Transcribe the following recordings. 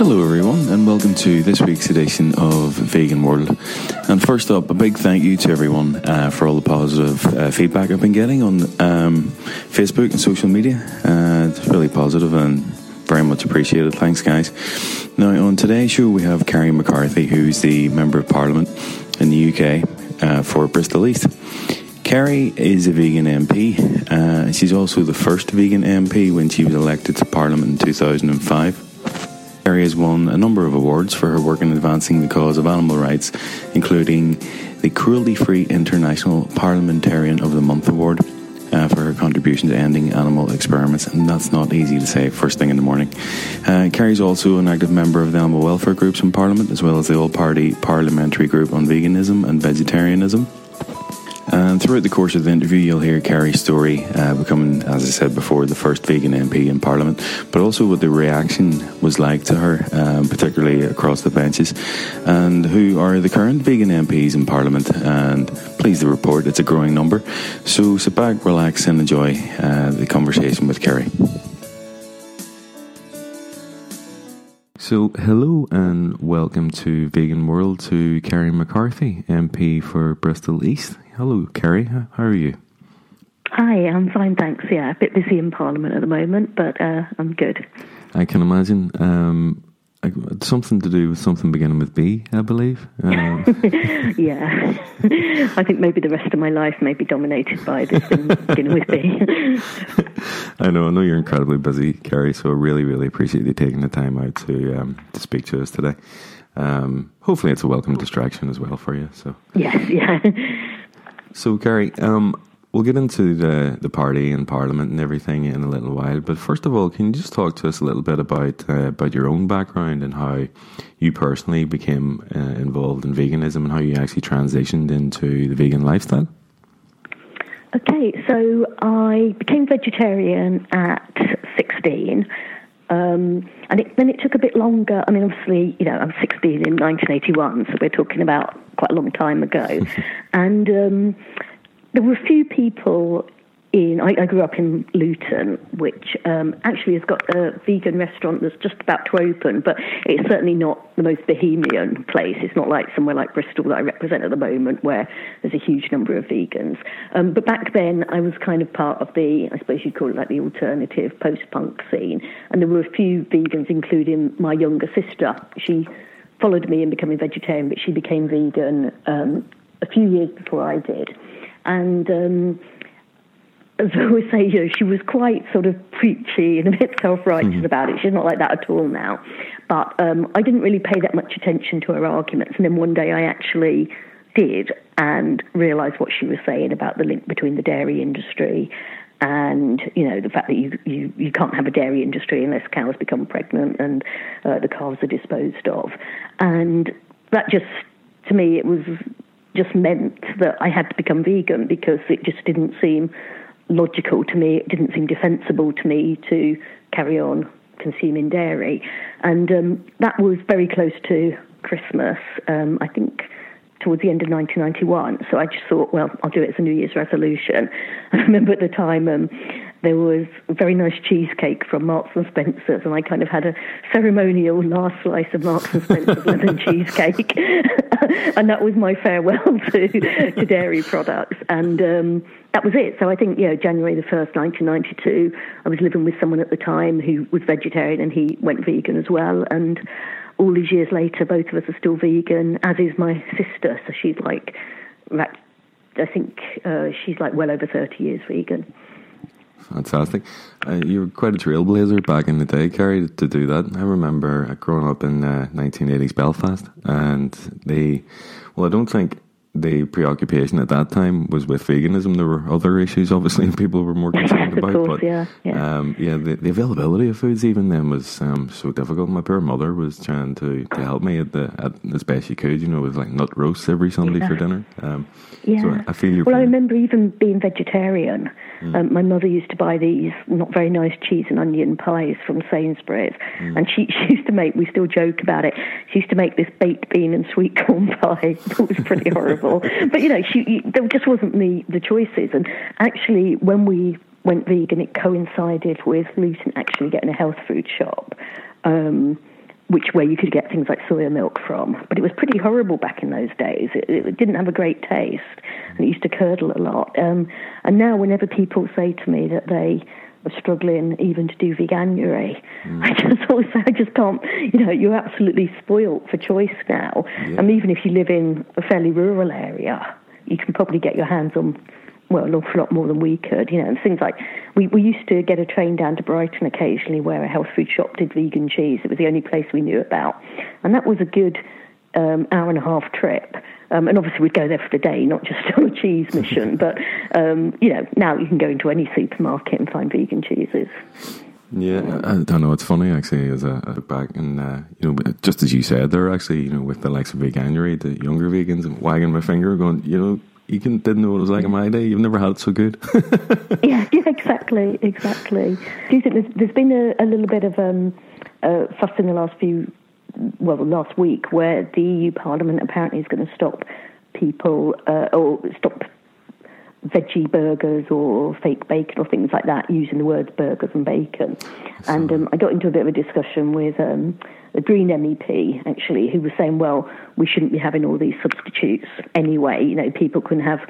Hello, everyone, and welcome to this week's edition of Vegan World. And first up, a big thank you to everyone uh, for all the positive uh, feedback I've been getting on um, Facebook and social media. Uh, it's really positive and very much appreciated. Thanks, guys. Now, on today's show, we have Kerry McCarthy, who's the Member of Parliament in the UK uh, for Bristol East. Kerry is a vegan MP. Uh, she's also the first vegan MP when she was elected to Parliament in 2005. Kerry has won a number of awards for her work in advancing the cause of animal rights, including the Cruelty Free International Parliamentarian of the Month Award uh, for her contribution to ending animal experiments, and that's not easy to say first thing in the morning. Uh, Kerry's also an active member of the animal welfare groups in Parliament, as well as the All Party Parliamentary Group on Veganism and Vegetarianism. And throughout the course of the interview, you'll hear Kerry's story, uh, becoming, as I said before, the first vegan MP in Parliament, but also what the reaction was like to her, um, particularly across the benches, and who are the current vegan MPs in Parliament. And please, to report it's a growing number. So sit back, relax, and enjoy uh, the conversation with Kerry. So, hello and welcome to Vegan World to Kerry McCarthy, MP for Bristol East. Hello, Kerry. How are you? Hi, I'm fine, thanks. Yeah, a bit busy in Parliament at the moment, but uh, I'm good. I can imagine. Um, something to do with something beginning with B, I believe. Um. yeah, I think maybe the rest of my life may be dominated by this thing beginning with B. I know, I know you're incredibly busy, Kerry. So I really, really appreciate you taking the time out to um, to speak to us today. Um, hopefully, it's a welcome distraction as well for you. So yes, yeah. So, Kerry, um, we'll get into the, the party and Parliament and everything in a little while. But first of all, can you just talk to us a little bit about uh, about your own background and how you personally became uh, involved in veganism and how you actually transitioned into the vegan lifestyle? Okay, so I became vegetarian at 16. Um, and it, then it took a bit longer. I mean, obviously, you know, I'm 16 in 1981, so we're talking about quite a long time ago. and um, there were a few people in, I, I, grew up in Luton, which um, actually has got a vegan restaurant that's just about to open, but it's certainly not the most bohemian place. It's not like somewhere like Bristol that I represent at the moment, where there's a huge number of vegans. Um, but back then, I was kind of part of the, I suppose you'd call it like the alternative post punk scene. And there were a few vegans, including my younger sister. She followed me in becoming vegetarian, but she became vegan um, a few years before I did. And um, as I always say, you know, she was quite sort of preachy and a bit self-righteous mm-hmm. about it. She's not like that at all now. But um, I didn't really pay that much attention to her arguments. And then one day I actually did and realised what she was saying about the link between the dairy industry and you know the fact that you, you, you can't have a dairy industry unless cows become pregnant and uh, the calves are disposed of. And that just, to me, it was just meant that I had to become vegan because it just didn't seem logical to me. It didn't seem defensible to me to carry on consuming dairy. And um, that was very close to Christmas. Um, I think towards the end of 1991. So I just thought, well, I'll do it as a New Year's resolution. I remember at the time um, there was a very nice cheesecake from Marks and Spencer's, and I kind of had a ceremonial last slice of Marks and Spencer's lemon cheesecake, and that was my farewell to, to dairy products. And um, that was it. So I think, you know, January the 1st, 1992, I was living with someone at the time who was vegetarian and he went vegan as well. And all these years later, both of us are still vegan, as is my sister. So she's like, I think uh, she's like well over 30 years vegan. Fantastic. Uh, you were quite a trailblazer back in the day, Kerry, to do that. I remember growing up in uh, 1980s Belfast, and they, well, I don't think the preoccupation at that time was with veganism. There were other issues, obviously, people were more concerned about. Course, but yeah, yeah, um, yeah the, the, availability of foods even then was um, so difficult. My poor mother was trying to, to help me at the at, as best she could, you know, with like nut roasts every Sunday yeah. for dinner. Um, yeah, so I feel. Well, I remember even being vegetarian. Mm. Um, my mother used to buy these not very nice cheese and onion pies from Sainsbury's, mm. and she, she used to make. We still joke about it. She used to make this baked bean and sweet corn pie. It was pretty horrible, but you know, she, there just wasn't the the choices. And actually, when we went vegan, it coincided with Luton actually getting a health food shop. Um, which where you could get things like soya milk from. But it was pretty horrible back in those days. It, it didn't have a great taste, and it used to curdle a lot. Um, and now, whenever people say to me that they are struggling even to do veganuary, mm. I just always I just can't. You know, you're absolutely spoilt for choice now. Yeah. And even if you live in a fairly rural area, you can probably get your hands on well, an awful lot more than we could, you know, and things like we, we used to get a train down to Brighton occasionally where a health food shop did vegan cheese. It was the only place we knew about. And that was a good um, hour and a half trip. Um, and obviously, we'd go there for the day, not just on a cheese mission. but, um, you know, now you can go into any supermarket and find vegan cheeses. Yeah, I don't know. It's funny actually. As I look back, and uh, you know, just as you said, there actually, you know, with the likes of veganuary, the younger vegans, wagging my finger, going, you know, you can, didn't know what it was like in my day. You've never had it so good. yeah, yeah, exactly, exactly. Do you think there's, there's been a, a, little bit of um, uh, fuss in the last few, well, last week, where the EU Parliament apparently is going to stop people uh, or stop veggie burgers or fake bacon or things like that using the words burgers and bacon. And um, I got into a bit of a discussion with um, a Green MEP actually who was saying, well, we shouldn't be having all these substitutes anyway. You know, people can have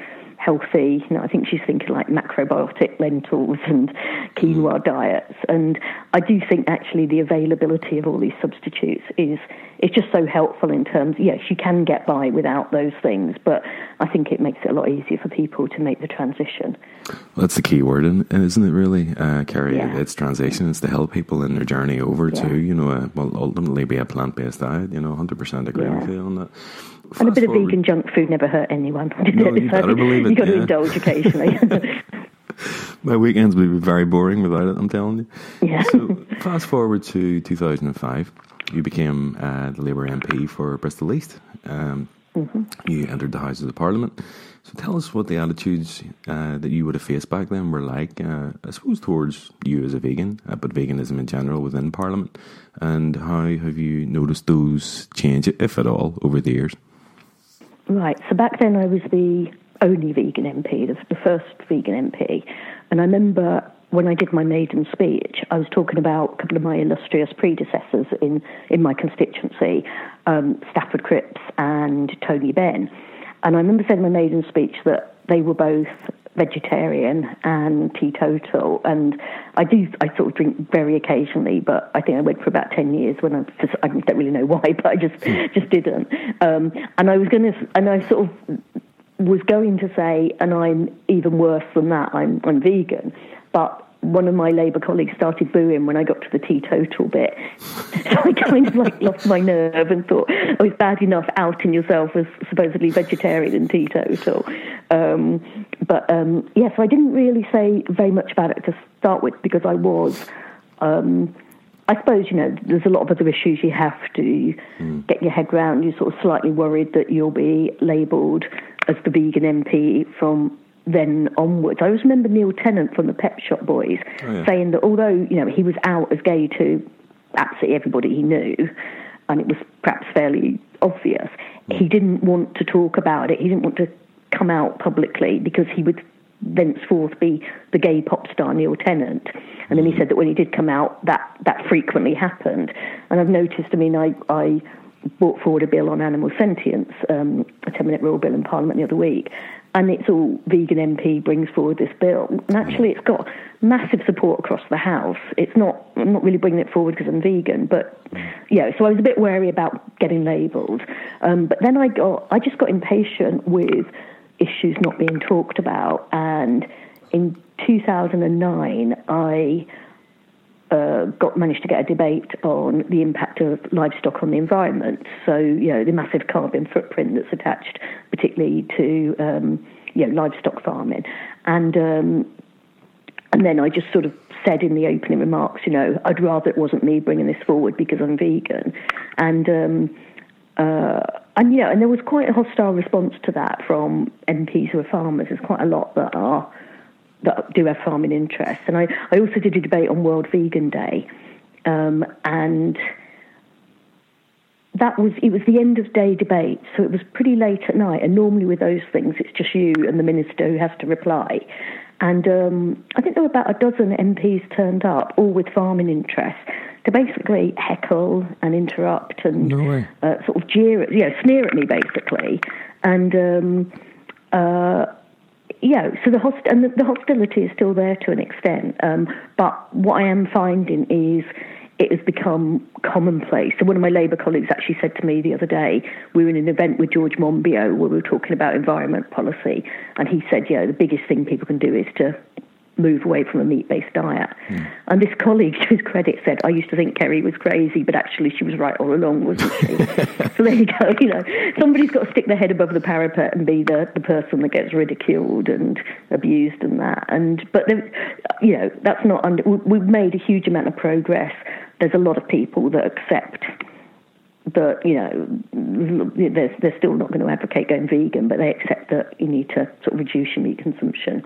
healthy, you know, I think she's thinking like macrobiotic lentils and quinoa mm. diets. And I do think actually the availability of all these substitutes is it's just so helpful in terms, yes, you can get by without those things, but I think it makes it a lot easier for people to make the transition. Well, that's the key word, and isn't it, really, uh, Kerry? Yeah. It's transition. It's to help people in their journey over yeah. to, you know, a, well, ultimately be a plant based diet. You know, 100% agree yeah. with you on that. And a bit forward. of vegan junk food never hurt anyone. No, you better believe it. You've got to indulge occasionally. My weekends would be very boring without it, I'm telling you. Yeah. So, fast forward to 2005 you became uh, the Labour MP for Bristol East. Um, mm-hmm. You entered the Houses of Parliament. So tell us what the attitudes uh, that you would have faced back then were like, uh, I suppose, towards you as a vegan, uh, but veganism in general within Parliament, and how have you noticed those change, if at all, over the years? Right. So back then I was the only vegan MP, the, the first vegan MP, and I remember when I did my maiden speech, I was talking about a couple of my illustrious predecessors in, in my constituency, um, Stafford Cripps and Tony Benn. And I remember saying in my maiden speech that they were both vegetarian and teetotal. And I do, I sort of drink very occasionally, but I think I went for about 10 years when I just, I don't really know why, but I just, hmm. just didn't. Um, and I was going to, and I sort of was going to say, and I'm even worse than that, I'm, I'm vegan. But one of my Labour colleagues started booing when I got to the teetotal bit. so I kind of like lost my nerve and thought, oh, it's bad enough outing yourself as supposedly vegetarian and teetotal. Um, but um, yeah, so I didn't really say very much about it to start with because I was. Um, I suppose you know there's a lot of other issues you have to mm. get your head around. You're sort of slightly worried that you'll be labelled as the vegan MP from then onwards. I always remember Neil Tennant from the Pet Shop Boys oh, yeah. saying that although you know he was out as gay to absolutely everybody he knew, and it was perhaps fairly obvious, mm. he didn't want to talk about it. He didn't want to come out publicly because he would thenceforth be the gay pop star Neil Tennant. And then he hmm. said that when he did come out, that that frequently happened. And I've noticed. I mean, I I brought forward a bill on animal sentience, um, a 10 minute rule bill in Parliament the other week, and it's all vegan MP brings forward this bill. And actually, it's got massive support across the House. It's not, I'm not really bringing it forward because I'm vegan, but yeah, so I was a bit wary about getting labelled. Um, but then I got, I just got impatient with issues not being talked about. And in 2009, I uh, got managed to get a debate on the impact of livestock on the environment. So, you know, the massive carbon footprint that's attached, particularly to um, you know livestock farming, and um, and then I just sort of said in the opening remarks, you know, I'd rather it wasn't me bringing this forward because I'm vegan, and. Um, uh, and yeah, and there was quite a hostile response to that from MPs who are farmers. There's quite a lot that are that do have farming interests. And I, I also did a debate on World Vegan Day, um, and that was it was the end of day debate, so it was pretty late at night. And normally with those things, it's just you and the minister who has to reply. And um, I think there were about a dozen MPs turned up, all with farming interests, to basically heckle and interrupt and No uh, sort of jeer, you know, sneer at me basically, and um, uh, yeah. So the host and the, the hostility is still there to an extent, um, but what I am finding is it has become commonplace. So one of my Labour colleagues actually said to me the other day, we were in an event with George Monbiot where we were talking about environment policy, and he said, you know, the biggest thing people can do is to move away from a meat-based diet. Mm. And this colleague, to his credit, said, "I used to think Kerry was crazy, but actually she was right all along, wasn't she?" so there you go. You know, somebody's got to stick their head above the parapet and be the, the person that gets ridiculed and abused and that. And but you know, that's not under. We've made a huge amount of progress. There's a lot of people that accept that you know they're, they're still not going to advocate going vegan, but they accept that you need to sort of reduce your meat consumption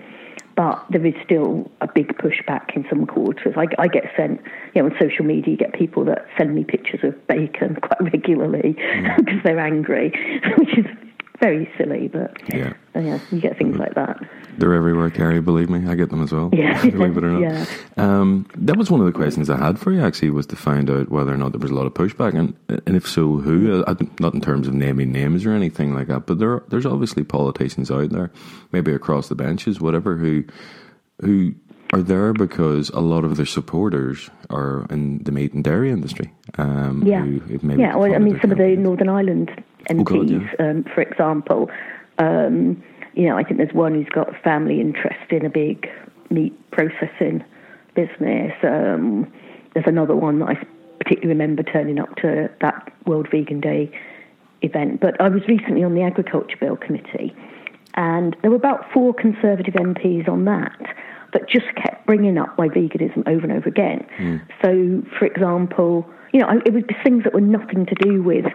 but there is still a big pushback in some quarters. I, I, get sent, you know, on social media, you get people that send me pictures of bacon quite regularly because mm. they're angry, which is very silly, but yeah, yeah you get things like that. They're everywhere, Kerry. Believe me, I get them as well. Yeah, believe it or not. Yeah. Um, that was one of the questions I had for you. Actually, was to find out whether or not there was a lot of pushback, and and if so, who? Uh, not in terms of naming names or anything like that, but there there's obviously politicians out there, maybe across the benches, whatever, who who are there because a lot of their supporters are in the meat and dairy industry. Um, yeah, yeah. Well, I mean, some of the Northern Ireland MPs, oh God, yeah. um, for example. Um, you know, I think there's one who's got a family interest in a big meat processing business. Um, there's another one that I particularly remember turning up to that World Vegan Day event. But I was recently on the Agriculture Bill Committee, and there were about four Conservative MPs on that that just kept bringing up my veganism over and over again. Mm. So, for example, you know, it was things that were nothing to do with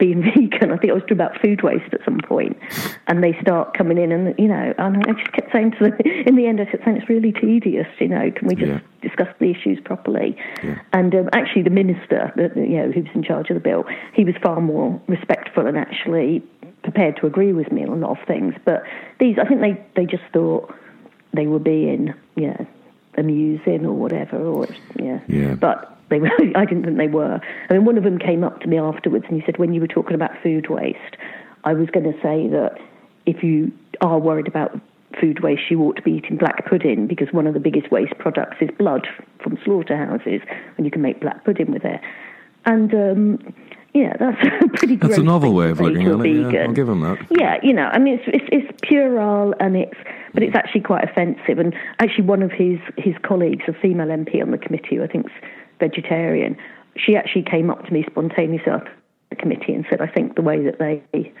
being vegan. I think I was talking about food waste at some point, and they start coming in, and you know, and I just kept saying to them. In the end, I kept saying it's really tedious. You know, can we just yeah. discuss the issues properly? Yeah. And um, actually, the minister, you know, who was in charge of the bill, he was far more respectful and actually prepared to agree with me on a lot of things. But these, I think they they just thought they were being, you know, amusing or whatever, or yeah. Yeah. But they were, I didn't think they were. I mean, one of them came up to me afterwards and he said, when you were talking about food waste, I was going to say that if you are worried about food waste, you ought to be eating black pudding because one of the biggest waste products is blood from slaughterhouses, and you can make black pudding with it. And um, yeah, that's a pretty. That's a novel way of looking at it. Yeah, I'll give them that. Yeah, you know, I mean, it's it's, it's puerile and it's, but it's actually quite offensive. And actually, one of his his colleagues, a female MP on the committee, who I think's vegetarian, she actually came up to me spontaneously after the committee and said, I think the way that they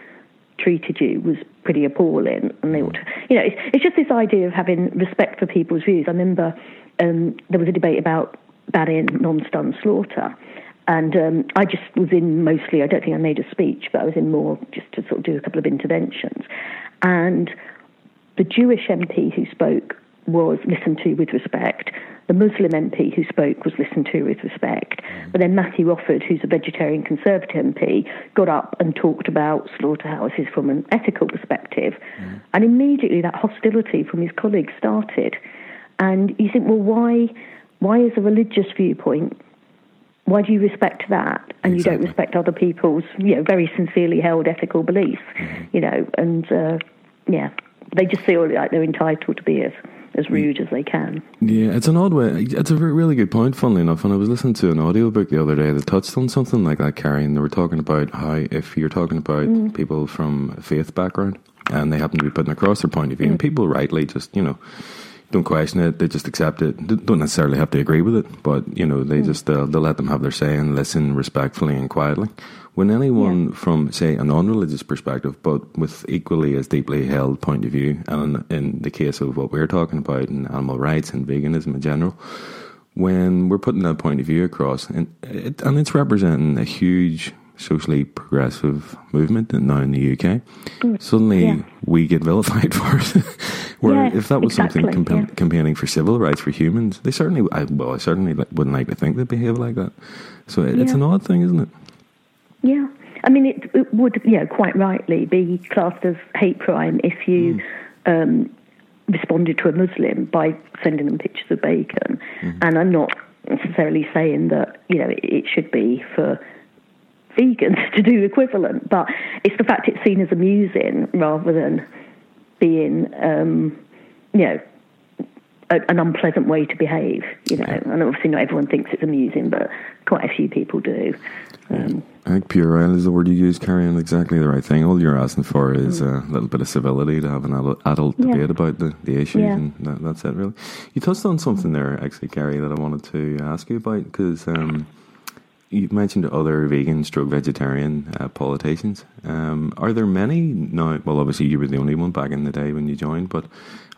treated you was pretty appalling. And they ought to, you know, it's, it's just this idea of having respect for people's views. I remember um, there was a debate about banning non-stun slaughter. And um, I just was in mostly, I don't think I made a speech, but I was in more just to sort of do a couple of interventions. And the Jewish MP who spoke was listened to with respect. The Muslim MP who spoke was listened to with respect. But then Matthew Offord, who's a vegetarian Conservative MP, got up and talked about slaughterhouses from an ethical perspective. Mm. And immediately that hostility from his colleagues started. And you think, well, why, why is a religious viewpoint why do you respect that and exactly. you don't respect other people's you know very sincerely held ethical beliefs mm-hmm. you know and uh, yeah they just feel like they're entitled to be as as rude as they can. Yeah, it's an odd way. It's a really good point, funnily enough. And I was listening to an audiobook the other day that touched on something like that, Kerry, and they were talking about how if you're talking about mm. people from a faith background and they happen to be putting across their point of view, mm. and people rightly just, you know, don't question it. They just accept it. They don't necessarily have to agree with it, but you know they mm. just uh, they'll let them have their say and listen respectfully and quietly. When anyone yeah. from, say, a non religious perspective, but with equally as deeply held point of view, and in the case of what we're talking about in animal rights and veganism in general, when we're putting that point of view across, and, it, and it's representing a huge socially progressive movement now in the UK, mm. suddenly yeah. we get vilified for it. Where yeah, if that was exactly, something yeah. campaigning for civil rights for humans, they certainly, I, well, I certainly wouldn't like to think they behave like that. So it, it's an odd thing, isn't it? Yeah. I mean, it, it, would, know, quite rightly be classed as hate crime if you mm. um, responded to a Muslim by sending them pictures of bacon. Mm-hmm. And I'm not, necessarily saying that you know it, it should be for vegans to do equivalent, but it's the fact it's seen as amusing rather than being, um, you know, a, an unpleasant way to behave. You know, and obviously not everyone thinks it's amusing, but quite a few people do. Um, I think puerile is the word you use, carrying exactly the right thing. All you're asking for is mm. a little bit of civility to have an adult, adult yeah. debate about the, the issues, yeah. and that, that's it, really. You touched on something there, actually, Kerry, that I wanted to ask you about, because um, you mentioned other vegan stroke vegetarian uh, politicians. Um, are there many now? Well, obviously, you were the only one back in the day when you joined, but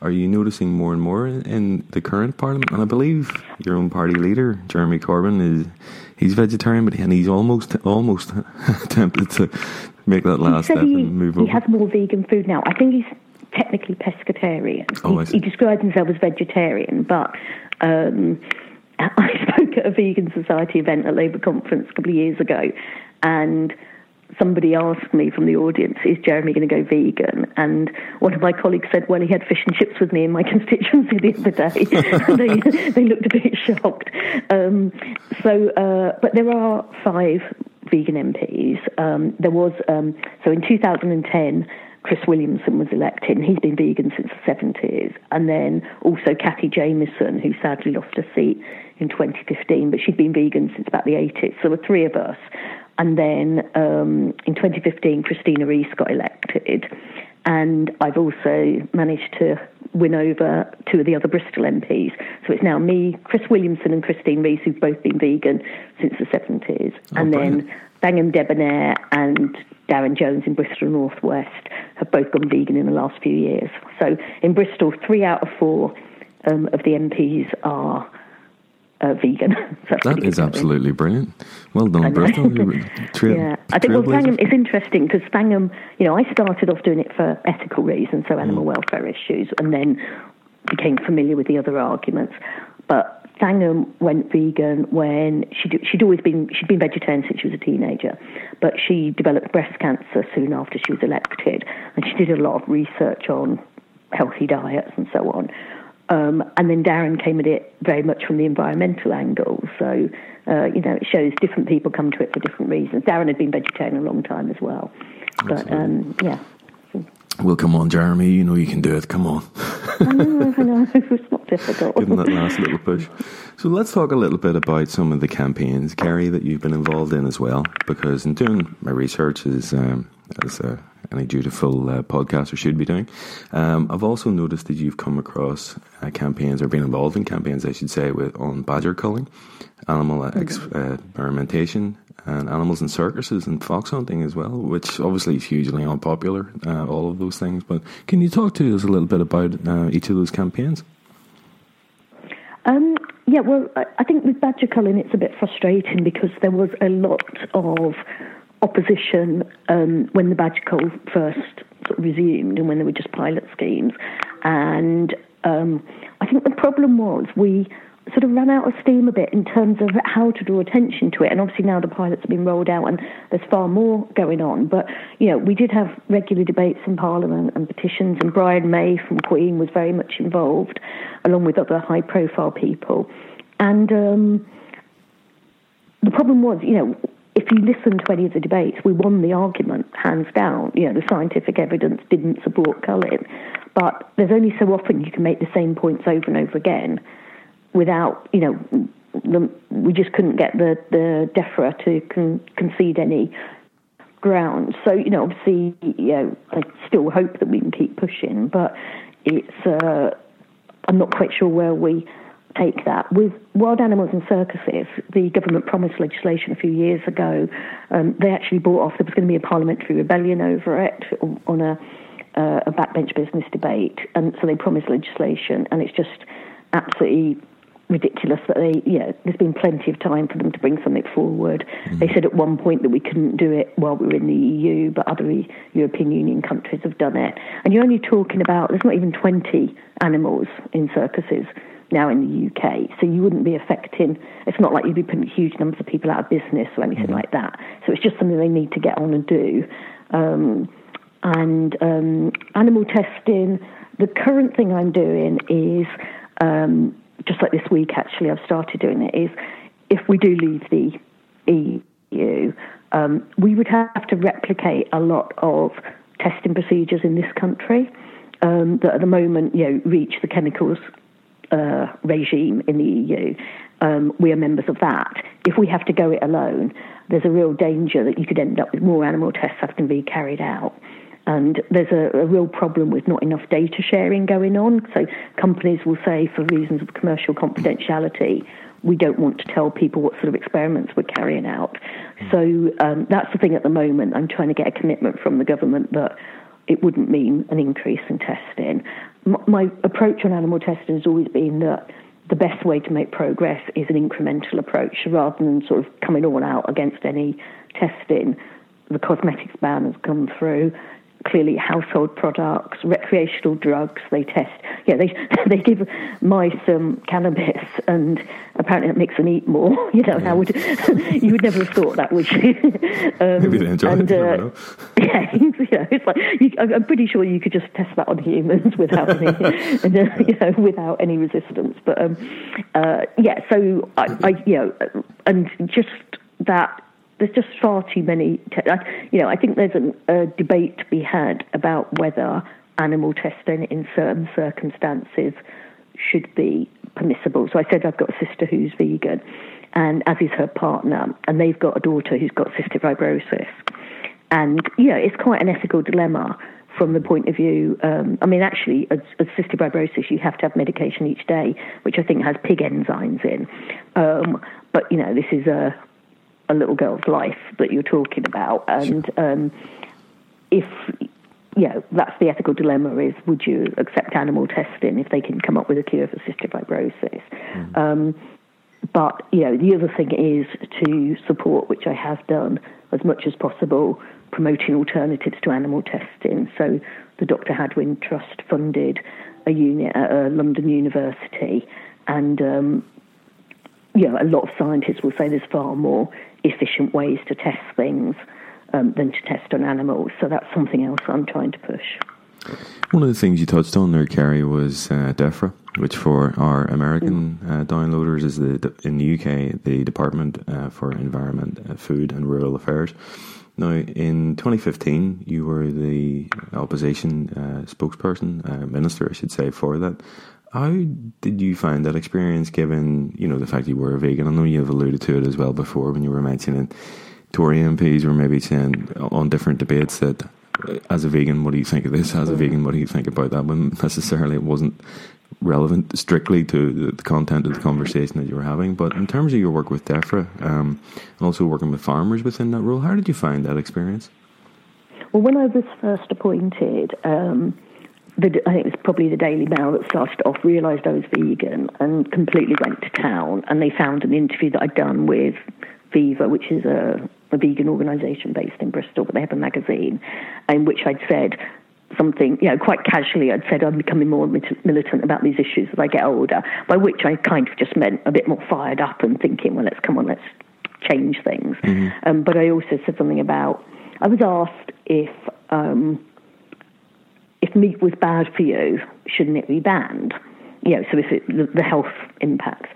are you noticing more and more in the current parliament? And I believe your own party leader, Jeremy Corbyn, is he's vegetarian, but and he's almost almost tempted to make that last step he, and move he over. He has more vegan food now. I think he's technically pescatarian. Oh, he, he describes himself as vegetarian, but. Um, I spoke at a vegan society event at Labour conference a couple of years ago, and somebody asked me from the audience, "Is Jeremy going to go vegan?" And one of my colleagues said, "Well, he had fish and chips with me in my constituency the other day." they, they looked a bit shocked. Um, so, uh, but there are five vegan MPs. Um, there was um, so in 2010. Chris Williamson was elected, and he's been vegan since the 70s. And then also Cathy Jamieson, who sadly lost her seat in 2015, but she'd been vegan since about the 80s. So there were three of us. And then um, in 2015, Christina Rees got elected. And I've also managed to win over two of the other Bristol MPs. So it's now me, Chris Williamson, and Christine Rees, who've both been vegan since the 70s. Oh, and brilliant. then Thangam Debbonaire and Darren Jones in Bristol North West have both gone vegan in the last few years. So in Bristol, three out of four um, of the MPs are uh, vegan. so that is absolutely brilliant. Well done, Bristol. Trail, yeah, I think well, Thangam is interesting because Thangam, you know, I started off doing it for ethical reasons, so animal mm. welfare issues, and then became familiar with the other arguments. But Thangam went vegan when she'd, she'd always been she'd been vegetarian since she was a teenager, but she developed breast cancer soon after she was elected, and she did a lot of research on healthy diets and so on. Um, and then Darren came at it very much from the environmental angle. So, uh, you know, it shows different people come to it for different reasons. Darren had been vegetarian a long time as well. But, um, yeah. Well, come on, Jeremy. You know you can do it. Come on. I know, I know. It's not difficult. That last little push. So let's talk a little bit about some of the campaigns, Kerry, that you've been involved in as well. Because in doing my research as um, as uh, any dutiful uh, podcaster should be doing, um, I've also noticed that you've come across uh, campaigns or been involved in campaigns, I should say, with on badger culling, animal mm-hmm. experimentation, and animals in circuses and fox hunting as well, which obviously is hugely unpopular, uh, all of those things. But can you talk to us a little bit about uh, each of those campaigns? Um, yeah, well, I think with badger culling it's a bit frustrating because there was a lot of opposition um, when the badger cull first sort of resumed and when there were just pilot schemes. And um, I think the problem was we sort of ran out of steam a bit in terms of how to draw attention to it. And obviously now the pilots have been rolled out and there's far more going on. But, you know, we did have regular debates in Parliament and petitions, and Brian May from Queen was very much involved, along with other high profile people. And um, the problem was, you know, if you listen to any of the debates, we won the argument hands down. You know, the scientific evidence didn't support culling. But there's only so often you can make the same points over and over again without, you know, the, we just couldn't get the, the DEFRA to con- concede any ground. So, you know, obviously, you know, I still hope that we can keep pushing, but it's, uh, I'm not quite sure where we take that. With wild animals and circuses, the government promised legislation a few years ago. Um, they actually brought off, there was going to be a parliamentary rebellion over it on a, uh, a backbench business debate. And so they promised legislation, and it's just absolutely ridiculous that they, you know, there's been plenty of time for them to bring something forward. Mm-hmm. They said at one point that we couldn't do it while we were in the EU, but other European Union countries have done it. And you're only talking about, there's not even 20 animals in circuses now in the UK, so you wouldn't be affecting, it's not like you'd be putting huge numbers of people out of business or anything mm-hmm. like that. So it's just something they need to get on and do. Um, and um, animal testing, the current thing I'm doing is um, just like this week actually, I've started doing it, is if we do leave the EU, um, we would have to replicate a lot of testing procedures in this country um, that at the moment, you know, reach the chemicals uh, regime in the EU. Um, we are members of that. If we have to go it alone, there's a real danger that you could end up with more animal tests having to be carried out. And there's a, a, real problem with not enough data sharing going on. So companies will say, for reasons of commercial confidentiality, we don't want to tell people what sort of experiments we're carrying out. So um, that's the thing at the moment. I'm trying to get a commitment from the government that it wouldn't mean an increase in testing. My approach on animal testing has always been that the best way to make progress is an incremental approach rather than sort of coming all out against any testing. The cosmetics ban has come through clearly household products, recreational drugs. They test, yeah, they they give mice um, cannabis, and apparently it makes them eat more. You know, how would you would never have thought that, would you? um, Maybe they enjoy and, it. Uh, yeah, you know, it's like you, I'm pretty sure you could just test that on humans without any, and, uh, you know, without any resistance. But um, uh, yeah, so I, I, you know, and just that there's just far too many. Te- you know, I think there's an, a debate to be had about whether animal testing in certain circumstances should be permissible. So I said I've got a sister who's vegan, and as is her partner, and they've got a daughter who's got cystic fibrosis. And, you know, it's quite an ethical dilemma from the point of view. Um, I mean, actually, as, as cystic fibrosis, you have to have medication each day, which I think has pig enzymes in. Um, but, you know, this is a, a little girl's life that you're talking about, and um, if you know that's the ethical dilemma: is would you accept animal testing if they can come up with a cure for cystic fibrosis? Mm. Um, but you know, the other thing is to support, which I have done as much as possible, promoting alternatives to animal testing. So the Dr. Hadwen Trust funded a unit at a London University, and um, you know, a lot of scientists will say there's far more efficient ways to test things um, than to test on animals. So that's something else I'm trying to push. One of the things you touched on there, Kerry, was uh, DEFRA, which for our American mm. uh, downloaders is the in the UK the Department uh, for Environment, uh, Food and Rural Affairs. Now, in 2015, you were the opposition uh, spokesperson, uh, minister, I should say, for that. How did you find that experience given, you know, the fact you were a vegan? I know you've alluded to it as well before when you were mentioning Tory MPs were maybe saying on different debates that uh, as a vegan, what do you think of this? As a vegan, what do you think about that? When necessarily it wasn't relevant strictly to the content of the conversation that you were having. But in terms of your work with DEFRA um, and also working with farmers within that role, how did you find that experience? Well, when I was first appointed, um, the, I think it was probably the Daily Mail that started off, realised I was vegan and completely went to town. And they found an interview that I'd done with Viva, which is a, a vegan organisation based in Bristol, but they have a magazine, in which I'd said something, you know, quite casually, I'd said I'm becoming more militant about these issues as I get older, by which I kind of just meant a bit more fired up and thinking, well, let's come on, let's change things. Mm-hmm. Um, but I also said something about, I was asked if, um, if meat was bad for you, shouldn't it be banned? You know, so if it, the, the health impacts.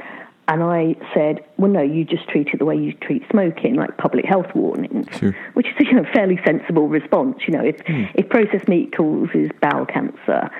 And I said, well, no, you just treat it the way you treat smoking, like public health warnings, sure. which is a you know, fairly sensible response. You know, if, mm. if processed meat causes bowel cancer,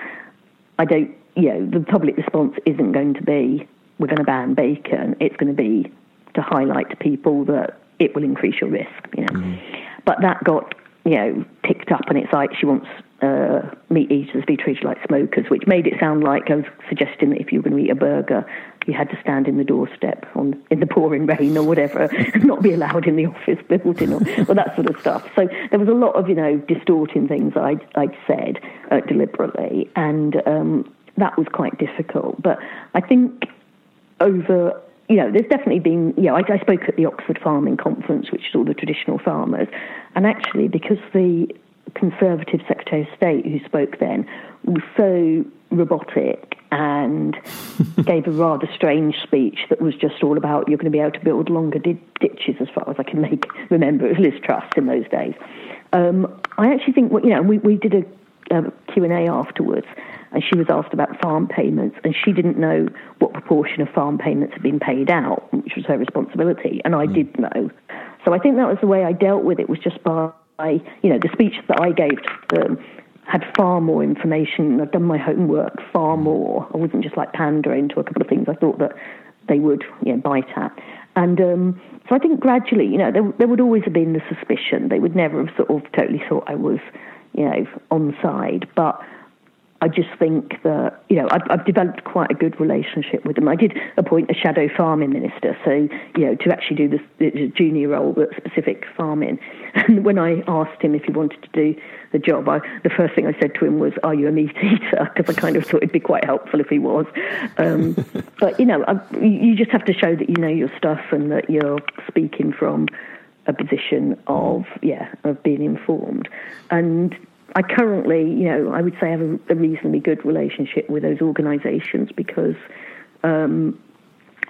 I don't, you know, the public response isn't going to be, we're going to ban bacon. It's going to be to highlight to people that it will increase your risk, you know. Mm. But that got, you know, picked up and it's like she wants uh, meat eaters be treated like smokers, which made it sound like I was suggesting that if you were going to eat a burger, you had to stand in the doorstep on in the pouring rain or whatever, and not be allowed in the office building or, or that sort of stuff. So there was a lot of you know distorting things I'd, I'd said uh, deliberately, and um, that was quite difficult. But I think over you know, there's definitely been, you know, I, I, spoke at the Oxford Farming Conference, which is all the traditional farmers, and actually because the Conservative Secretary of State who spoke then was so robotic and gave a rather strange speech that was just all about you're going to be able to build longer di- ditches as far as I can make remember it was Liz Truss in those days. Um, I actually think you know we, we did a, a Q&A afterwards and she was asked about farm payments, and she didn't know what proportion of farm payments had been paid out, which was her responsibility, and I mm. did know. So I think that was the way I dealt with it, was just by, you know, the speech that I gave to them had far more information. I'd done my homework far more. I wasn't just like pandering to a couple of things I thought that they would you know, bite at. And um, so I think gradually, you know, there, there would always have been the suspicion. They would never have sort of totally thought I was, you know, on side. But I just think that, you know, I've, I've, developed quite a good relationship with them. I did appoint a shadow farming minister, so, you know, to actually do this, junior role, but specific farming. And when I asked him if he wanted to do the job, I, the first thing I said to him was, Are you a meat eater? Because I kind of thought it'd be quite helpful if he was. Um, but, you know, I, you just have to show that you know your stuff and that you're speaking from a position of, yeah, of being informed. And I currently, you know, I would say I have a, a reasonably good relationship with those organisations because um,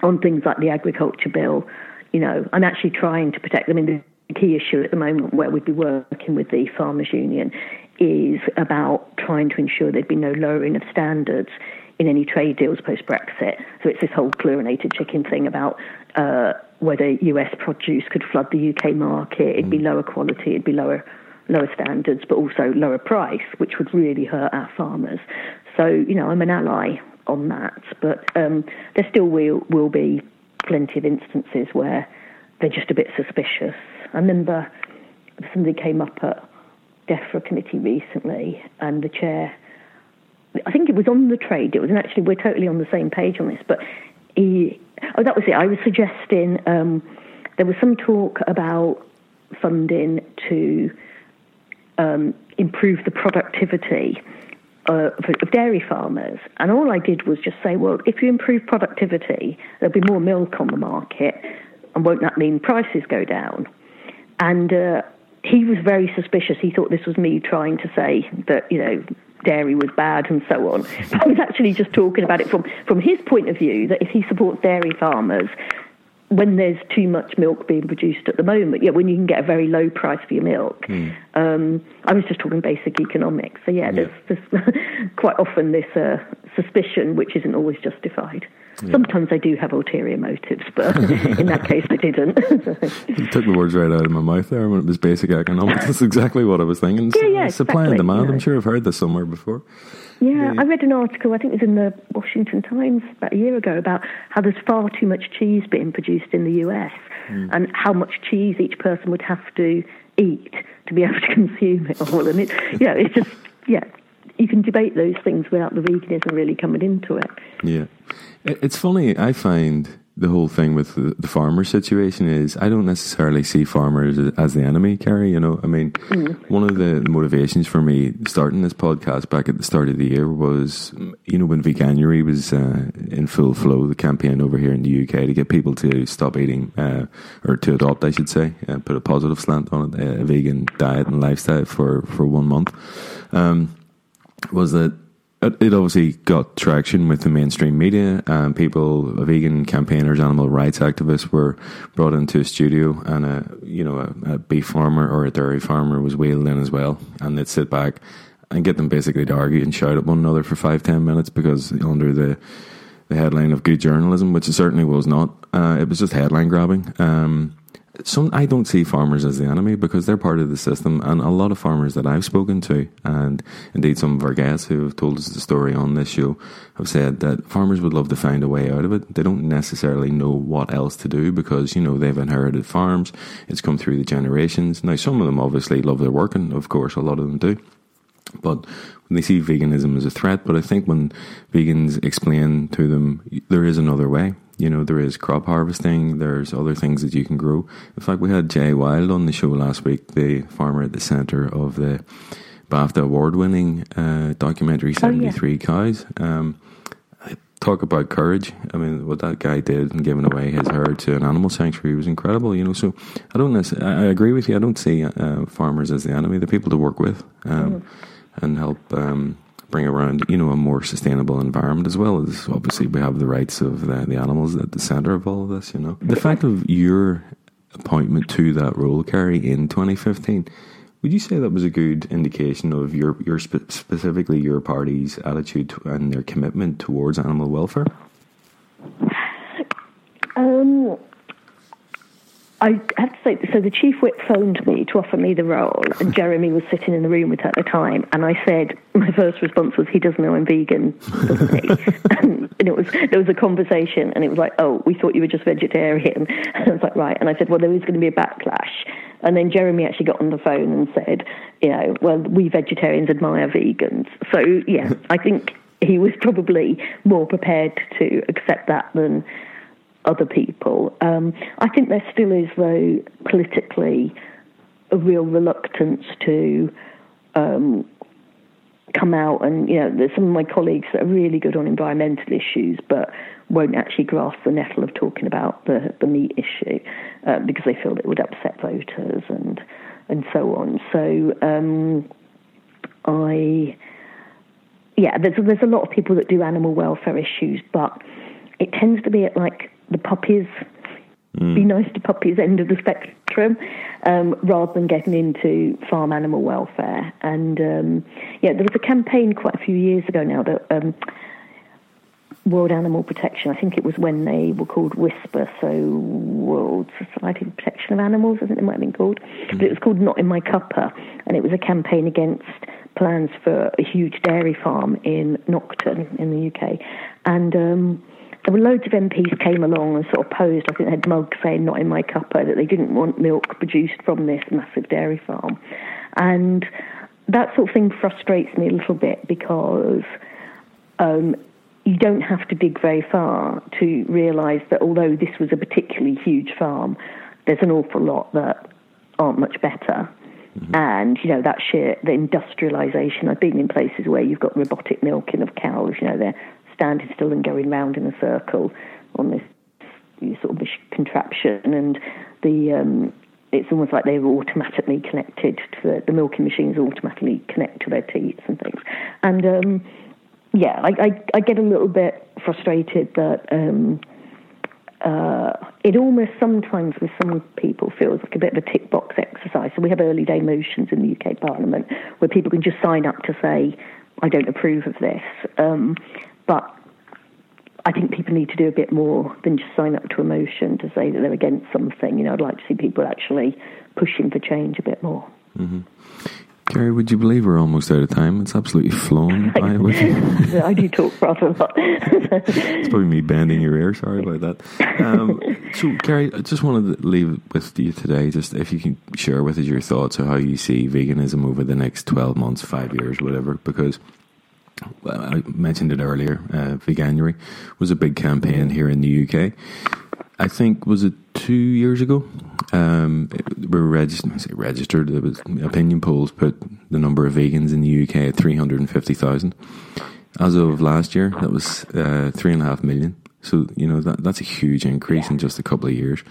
on things like the agriculture bill, you know, I'm actually trying to protect them. In the key issue at the moment, where we'd be working with the farmers' union, is about trying to ensure there'd be no lowering of standards in any trade deals post Brexit. So it's this whole chlorinated chicken thing about uh, whether US produce could flood the UK market. It'd be mm. lower quality. It'd be lower lower standards, but also lower price, which would really hurt our farmers. So, you know, I'm an ally on that, but um, there still will, will be plenty of instances where they're just a bit suspicious. I remember somebody came up at DEFRA committee recently, and the chair, I think it was on the trade, it was actually, we're totally on the same page on this, but he, oh, that was it. I was suggesting um, there was some talk about funding to um, improve the productivity uh, of dairy farmers. And all I did was just say, well, if you improve productivity, there'll be more milk on the market, and won't that mean prices go down? And uh, he was very suspicious. He thought this was me trying to say that, you know, dairy was bad and so on. But I was actually just talking about it from, from his point of view that if he supports dairy farmers, when there's too much milk being produced at the moment, yeah, when you can get a very low price for your milk. Mm. Um, I was just talking basic economics. So, yeah, yeah. there's, there's quite often this uh, suspicion which isn't always justified. Yeah. Sometimes I do have ulterior motives, but in that case, I didn't. you took the words right out of my mouth there when it was basic economics. That's exactly what I was thinking. Yeah, yeah, Supply exactly, and demand. You know. I'm sure I've heard this somewhere before. Yeah, I read an article, I think it was in the Washington Times about a year ago, about how there's far too much cheese being produced in the US mm. and how much cheese each person would have to eat to be able to consume it all. And it, yeah, it's just, yeah, you can debate those things without the veganism really coming into it. Yeah. It's funny, I find the whole thing with the, the, farmer situation is I don't necessarily see farmers as the enemy, Kerry. You know, I mean, mm. one of the motivations for me starting this podcast back at the start of the year was, you know, when Veganuary was uh, in full flow, the campaign over here in the UK to get people to stop eating, uh, or to adopt, I should say, uh, put a positive slant on it, a vegan diet and lifestyle for, for one month, um, was that it obviously got traction with the mainstream media, and people, vegan campaigners, animal rights activists were brought into a studio, and a you know a, a beef farmer or a dairy farmer was wheeled in as well, and they'd sit back and get them basically to argue and shout at one another for five ten minutes because under the the headline of good journalism, which it certainly was not, uh, it was just headline grabbing. Um, some I don't see farmers as the enemy because they're part of the system, and a lot of farmers that I've spoken to, and indeed some of our guests who have told us the story on this show, have said that farmers would love to find a way out of it. They don't necessarily know what else to do because you know they've inherited farms; it's come through the generations. Now, some of them obviously love their work, and of course, a lot of them do. But they see veganism as a threat, but I think when vegans explain to them there is another way, you know, there is crop harvesting, there's other things that you can grow. In fact, we had Jay Wild on the show last week, the farmer at the centre of the BAFTA award winning uh, documentary, 73 oh, yeah. Cows. Um, talk about courage. I mean, what that guy did in giving away his herd to an animal sanctuary was incredible, you know. So I don't I agree with you. I don't see uh, farmers as the enemy, the people to work with um, mm. and help. Um, bring around, you know, a more sustainable environment as well as obviously we have the rights of the, the animals at the centre of all of this, you know. The fact of your appointment to that role, Kerry, in 2015, Would you say that was a good indication of your, your spe- specifically your party's attitude and their commitment towards animal welfare? Um, I have to say, so the chief whip phoned me to offer me the role, and Jeremy was sitting in the room with her at the time, and I said, my first response was, he doesn't know I'm vegan, doesn't he? and, it was, there was a conversation, and it was like, oh, we thought you were just vegetarian. And I was like, right. And I said, well, there is going to be a backlash. And then Jeremy actually got on the phone and said, you know, well, we vegetarians admire vegans. So, yeah, I think he was probably more prepared to accept that than other people. Um, I think there still is, though, politically, a real reluctance to um, come out and, you know, there's some of my colleagues that are really good on environmental issues, but won't actually grasp the nettle of talking about the, the meat issue uh, because they feel it would upset voters and and so on. So um, I, yeah, there's there's a lot of people that do animal welfare issues, but it tends to be at like the puppies, mm. be nice to puppies end of the spectrum, um, rather than getting into farm animal welfare. And um, yeah, there was a campaign quite a few years ago now that. Um, World Animal Protection. I think it was when they were called Whisper, so World Society of Protection of Animals, I think they might have been called. Mm. But it was called Not in My Cuppa, and it was a campaign against plans for a huge dairy farm in Nocton in the UK. And um, there were loads of MPs came along and sort of posed. I think they had mugs saying "Not in my cuppa" that they didn't want milk produced from this massive dairy farm, and that sort of thing frustrates me a little bit because um, you don't have to dig very far to realise that although this was a particularly huge farm, there's an awful lot that aren't much better. Mm-hmm. And you know that sheer the industrialisation. I've been in places where you've got robotic milking of cows. You know they're standing still and going round in a circle on this, sort of contraption, and the um, it's almost like they're automatically connected to the, the milking machines automatically connect to their teats and things. And um, yeah, I, I, I, get a little bit frustrated that um, uh, it almost sometimes with some people feels like a bit of a tick box exercise. So we have early day motions in the UK Parliament where people can just sign up to say, I don't approve of this. Um, but I think people need to do a bit more than just sign up to a motion to say that they're against something. You know, I'd like to see people actually pushing for change a bit more. Mm-hmm. Kerry, would you believe we're almost out of time? It's absolutely flown by. I do talk rather a lot. it's probably me bending your ear. Sorry about that. Um, so, Kerry, I just wanted to leave with you today. Just if you can share with us your thoughts of how you see veganism over the next twelve months, five years, whatever. Because well, I mentioned it earlier. Uh, Veganuary was a big campaign here in the UK. I think was it two years ago. Um, we were registered. I say registered. There was opinion polls put the number of vegans in the UK at three hundred and fifty thousand. As of last year, that was uh, three and a half million. So you know that that's a huge increase yeah. in just a couple of years.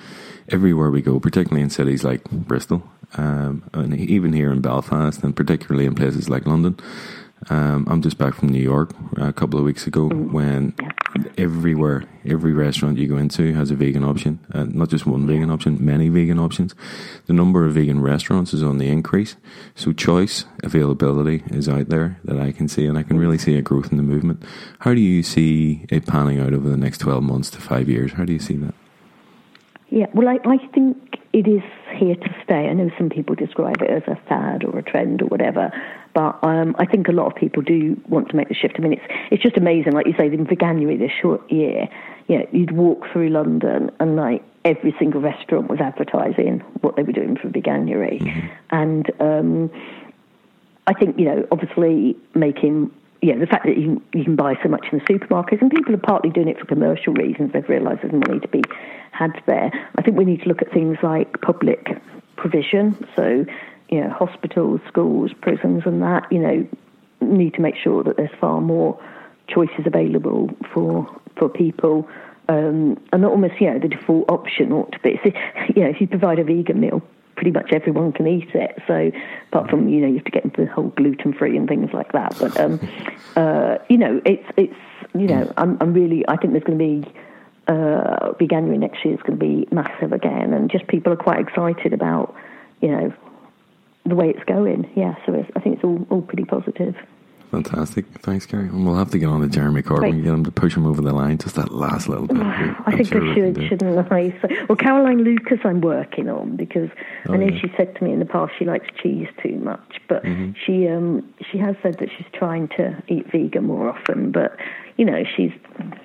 Everywhere we go, particularly in cities like Bristol, um, and even here in Belfast, and particularly in places like London, um, I'm just back from New York a couple of weeks ago mm. when everywhere, every restaurant you go into has a vegan option. Uh, not just one vegan option, many vegan options. The number of vegan restaurants is on the increase. So choice, availability is out there that I can see, and I can really see a growth in the movement. How do you see it panning out over the next 12 months to five years? How do you see that? Yeah, well, I, I think it is here to stay. I know some people describe it as a fad or a trend or whatever, but um, I think a lot of people do want to make the shift. I mean, it's it's just amazing, like you say, in Veganuary this short year, you know, you'd walk through London and like every single restaurant was advertising what they were doing for Veganuary, mm-hmm. and um, I think you know, obviously making yeah, the fact that you, you can buy so much in the supermarkets, and people are partly doing it for commercial reasons. They've realised there's money to be had there. I think we need to look at things like public provision. So, you know, hospitals, schools, prisons, and that, you know, need to make sure that there's far more choices available for for people. Um, and almost, you know, the default option ought to be, you know, if you provide a vegan meal, pretty much everyone can eat it. So apart from you know you have to get into the whole gluten free and things like that. But um, uh, you know it's it's you know I'm I'm really I think there's going to be. Uh, January next year is going to be massive again, and just people are quite excited about, you know, the way it's going. Yeah, so it's, I think it's all, all pretty positive. Fantastic. Thanks, Kerry. And we'll have to get on to Jeremy Corbyn and get him to push him over the line just that last little bit. I think sure I should, shouldn't I? So, well, Caroline Lucas, I'm working on because Oh, I know yeah. she said to me in the past she likes cheese too much, but Mm-hmm. she um she has said that she's trying to eat vegan more often. But you know, she's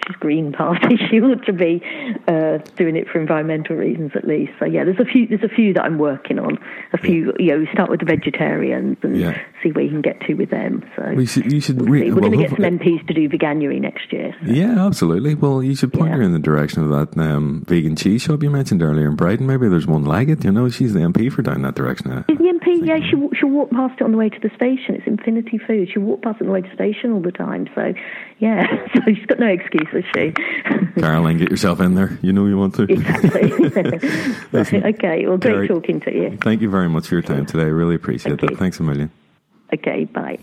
she's Green Party. She ought to be uh, doing it for environmental reasons at least. So yeah, there's a few there's a few that I'm working on. A few, you know, we start with the vegetarians and Yeah. see where you can get to with them. So we should, you should we'll re- we're well, going to get some MPs to do veganuary next year. so. Yeah, absolutely. Well, you should point Yeah. her in the direction of that um, vegan cheese shop you mentioned earlier in Brighton. Maybe there's one like it. You know, she's the MP for down that direction. Uh, Is the MP? Yeah, she'll, she'll walk past it on the way to the station. It's Infinity Food. She'll walk past it on the way to the station all the time. So, yeah, so she's got no excuse, has she? Caroline, get yourself in there. You know you want to. exactly. okay, well, great Kerry- talking to you. Thank you very much for your time today. I really appreciate Thank that. Thanks a million. Okay, bye.